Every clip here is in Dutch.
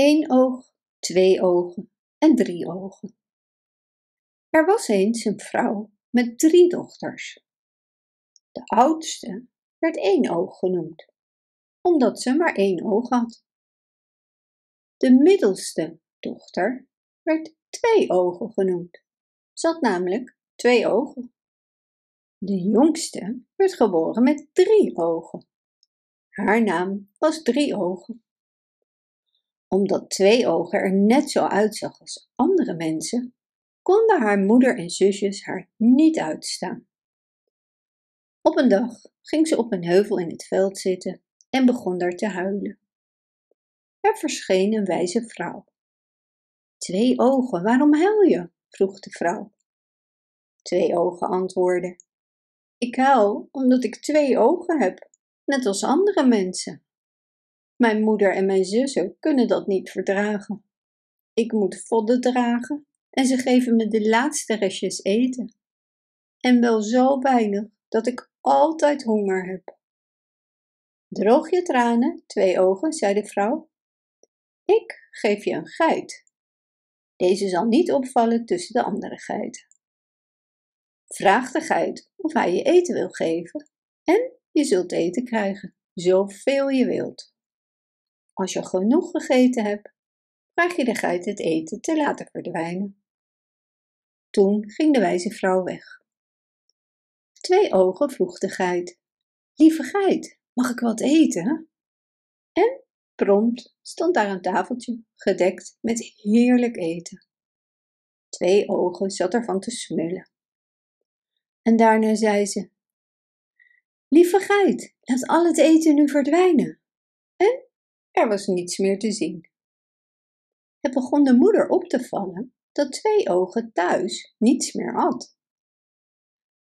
Eén oog, twee ogen en drie ogen. Er was eens een vrouw met drie dochters. De oudste werd één oog genoemd, omdat ze maar één oog had. De middelste dochter werd twee ogen genoemd. Ze had namelijk twee ogen. De jongste werd geboren met drie ogen. Haar naam was Drie Ogen. Omdat Twee Ogen er net zo uitzag als andere mensen, konden haar moeder en zusjes haar niet uitstaan. Op een dag ging ze op een heuvel in het veld zitten en begon daar te huilen. Er verscheen een wijze vrouw. Twee ogen, waarom huil je? vroeg de vrouw. Twee ogen antwoordde: Ik huil omdat ik twee ogen heb net als andere mensen. Mijn moeder en mijn zussen kunnen dat niet verdragen. Ik moet vodden dragen en ze geven me de laatste restjes eten. En wel zo weinig dat ik altijd honger heb. Droog je tranen, twee ogen, zei de vrouw. Ik geef je een geit. Deze zal niet opvallen tussen de andere geiten. Vraag de geit of hij je eten wil geven en je zult eten krijgen, zoveel je wilt. Als je genoeg gegeten hebt, vraag je de geit het eten te laten verdwijnen. Toen ging de wijze vrouw weg. Twee ogen vroeg de geit: Lieve geit, mag ik wat eten? En prompt stond daar een tafeltje gedekt met heerlijk eten. Twee ogen zat ervan te smullen. En daarna zei ze: Lieve geit, laat al het eten nu verdwijnen. En er was niets meer te zien. Het begon de moeder op te vallen dat twee ogen thuis niets meer had.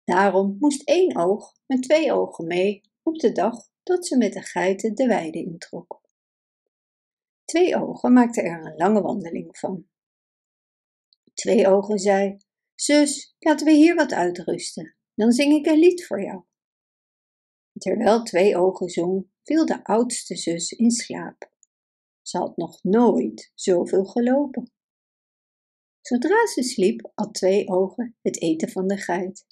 Daarom moest één oog met twee ogen mee op de dag dat ze met de geiten de weide introk. Twee ogen maakten er een lange wandeling van. Twee ogen zei: Zus, laten we hier wat uitrusten, dan zing ik een lied voor jou. Terwijl twee ogen zong, viel de oudste zus in slaap. Ze had nog nooit zoveel gelopen. Zodra ze sliep, had twee ogen het eten van de geit.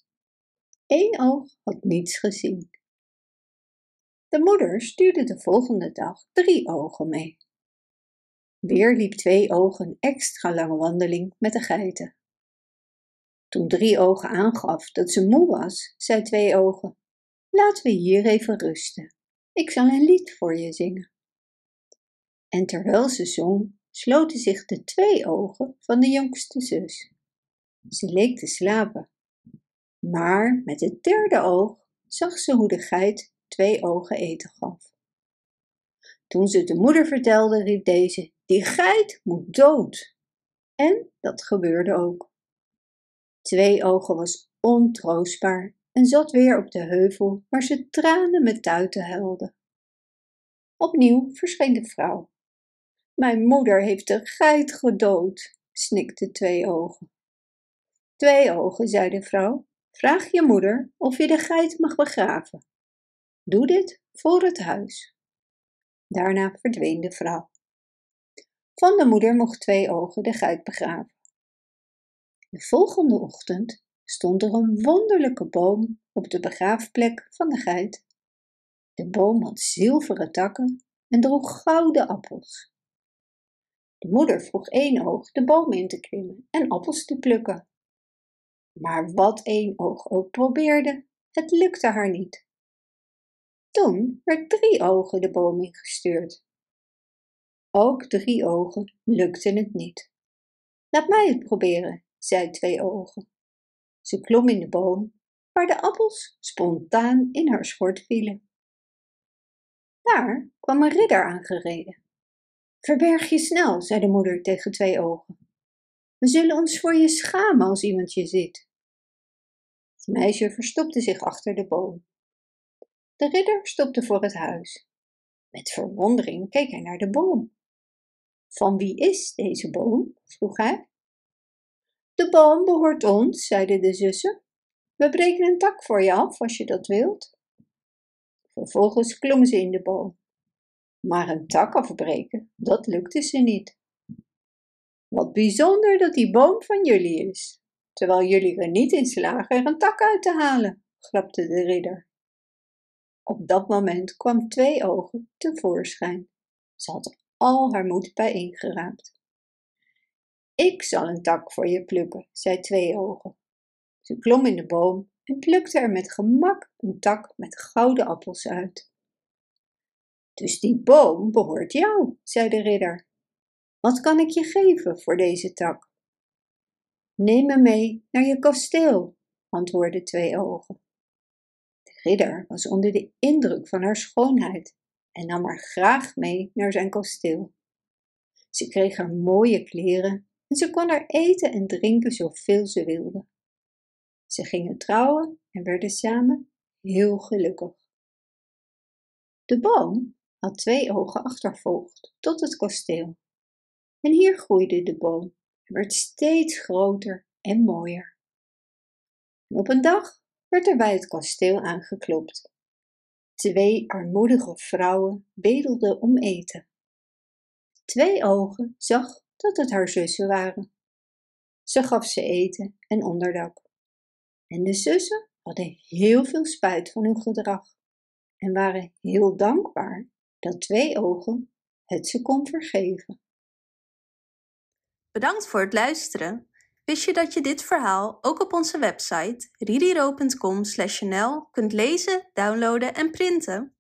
Eén oog had niets gezien. De moeder stuurde de volgende dag drie ogen mee. Weer liep twee ogen een extra lange wandeling met de geiten. Toen drie ogen aangaf dat ze moe was, zei twee ogen: Laten we hier even rusten. Ik zal een lied voor je zingen. En terwijl ze zong, sloten zich de twee ogen van de jongste zus. Ze leek te slapen. Maar met het derde oog zag ze hoe de geit twee ogen eten gaf. Toen ze het de moeder vertelde, riep deze: Die geit moet dood. En dat gebeurde ook. Twee ogen was ontroostbaar en zat weer op de heuvel waar ze tranen met tuiten huilde. Opnieuw verscheen de vrouw. Mijn moeder heeft de geit gedood, snikte twee ogen. Twee ogen, zei de vrouw, vraag je moeder of je de geit mag begraven. Doe dit voor het huis. Daarna verdween de vrouw. Van de moeder mocht twee ogen de geit begraven. De volgende ochtend stond er een wonderlijke boom op de begraafplek van de geit. De boom had zilveren takken en droeg gouden appels. De moeder vroeg Eenoog de boom in te klimmen en appels te plukken. Maar wat Eenoog ook probeerde, het lukte haar niet. Toen werd Drie Ogen de boom ingestuurd. Ook Drie Ogen lukte het niet. Laat mij het proberen, zei Twee Ogen. Ze klom in de boom, waar de appels spontaan in haar schort vielen. Daar kwam een ridder aangereden. Verberg je snel, zei de moeder tegen twee ogen. We zullen ons voor je schamen als iemand je ziet. Het meisje verstopte zich achter de boom. De ridder stopte voor het huis. Met verwondering keek hij naar de boom. Van wie is deze boom? vroeg hij. De boom behoort ons, zeiden de zussen. We breken een tak voor je af als je dat wilt. Vervolgens klommen ze in de boom. Maar een tak afbreken, dat lukte ze niet. Wat bijzonder dat die boom van jullie is, terwijl jullie er niet in slagen er een tak uit te halen, grapte de ridder. Op dat moment kwam twee ogen tevoorschijn. Ze had al haar moed bijeengeraapt. Ik zal een tak voor je plukken, zei twee ogen. Ze klom in de boom en plukte er met gemak een tak met gouden appels uit. Dus die boom behoort jou, zei de ridder. Wat kan ik je geven voor deze tak? Neem me mee naar je kasteel, antwoordden twee ogen. De ridder was onder de indruk van haar schoonheid en nam haar graag mee naar zijn kasteel. Ze kreeg haar mooie kleren en ze kon er eten en drinken zoveel ze wilde. Ze gingen trouwen en werden samen heel gelukkig. De boom had twee ogen achtervolgd tot het kasteel. En hier groeide de boom en werd steeds groter en mooier. Op een dag werd er bij het kasteel aangeklopt. Twee armoedige vrouwen bedelden om eten. Twee ogen zag dat het haar zussen waren. Ze gaf ze eten en onderdak. En de zussen hadden heel veel spijt van hun gedrag en waren heel dankbaar dat twee ogen het ze kon vergeven. Bedankt voor het luisteren. Wist je dat je dit verhaal ook op onze website ririro.com/nl kunt lezen, downloaden en printen?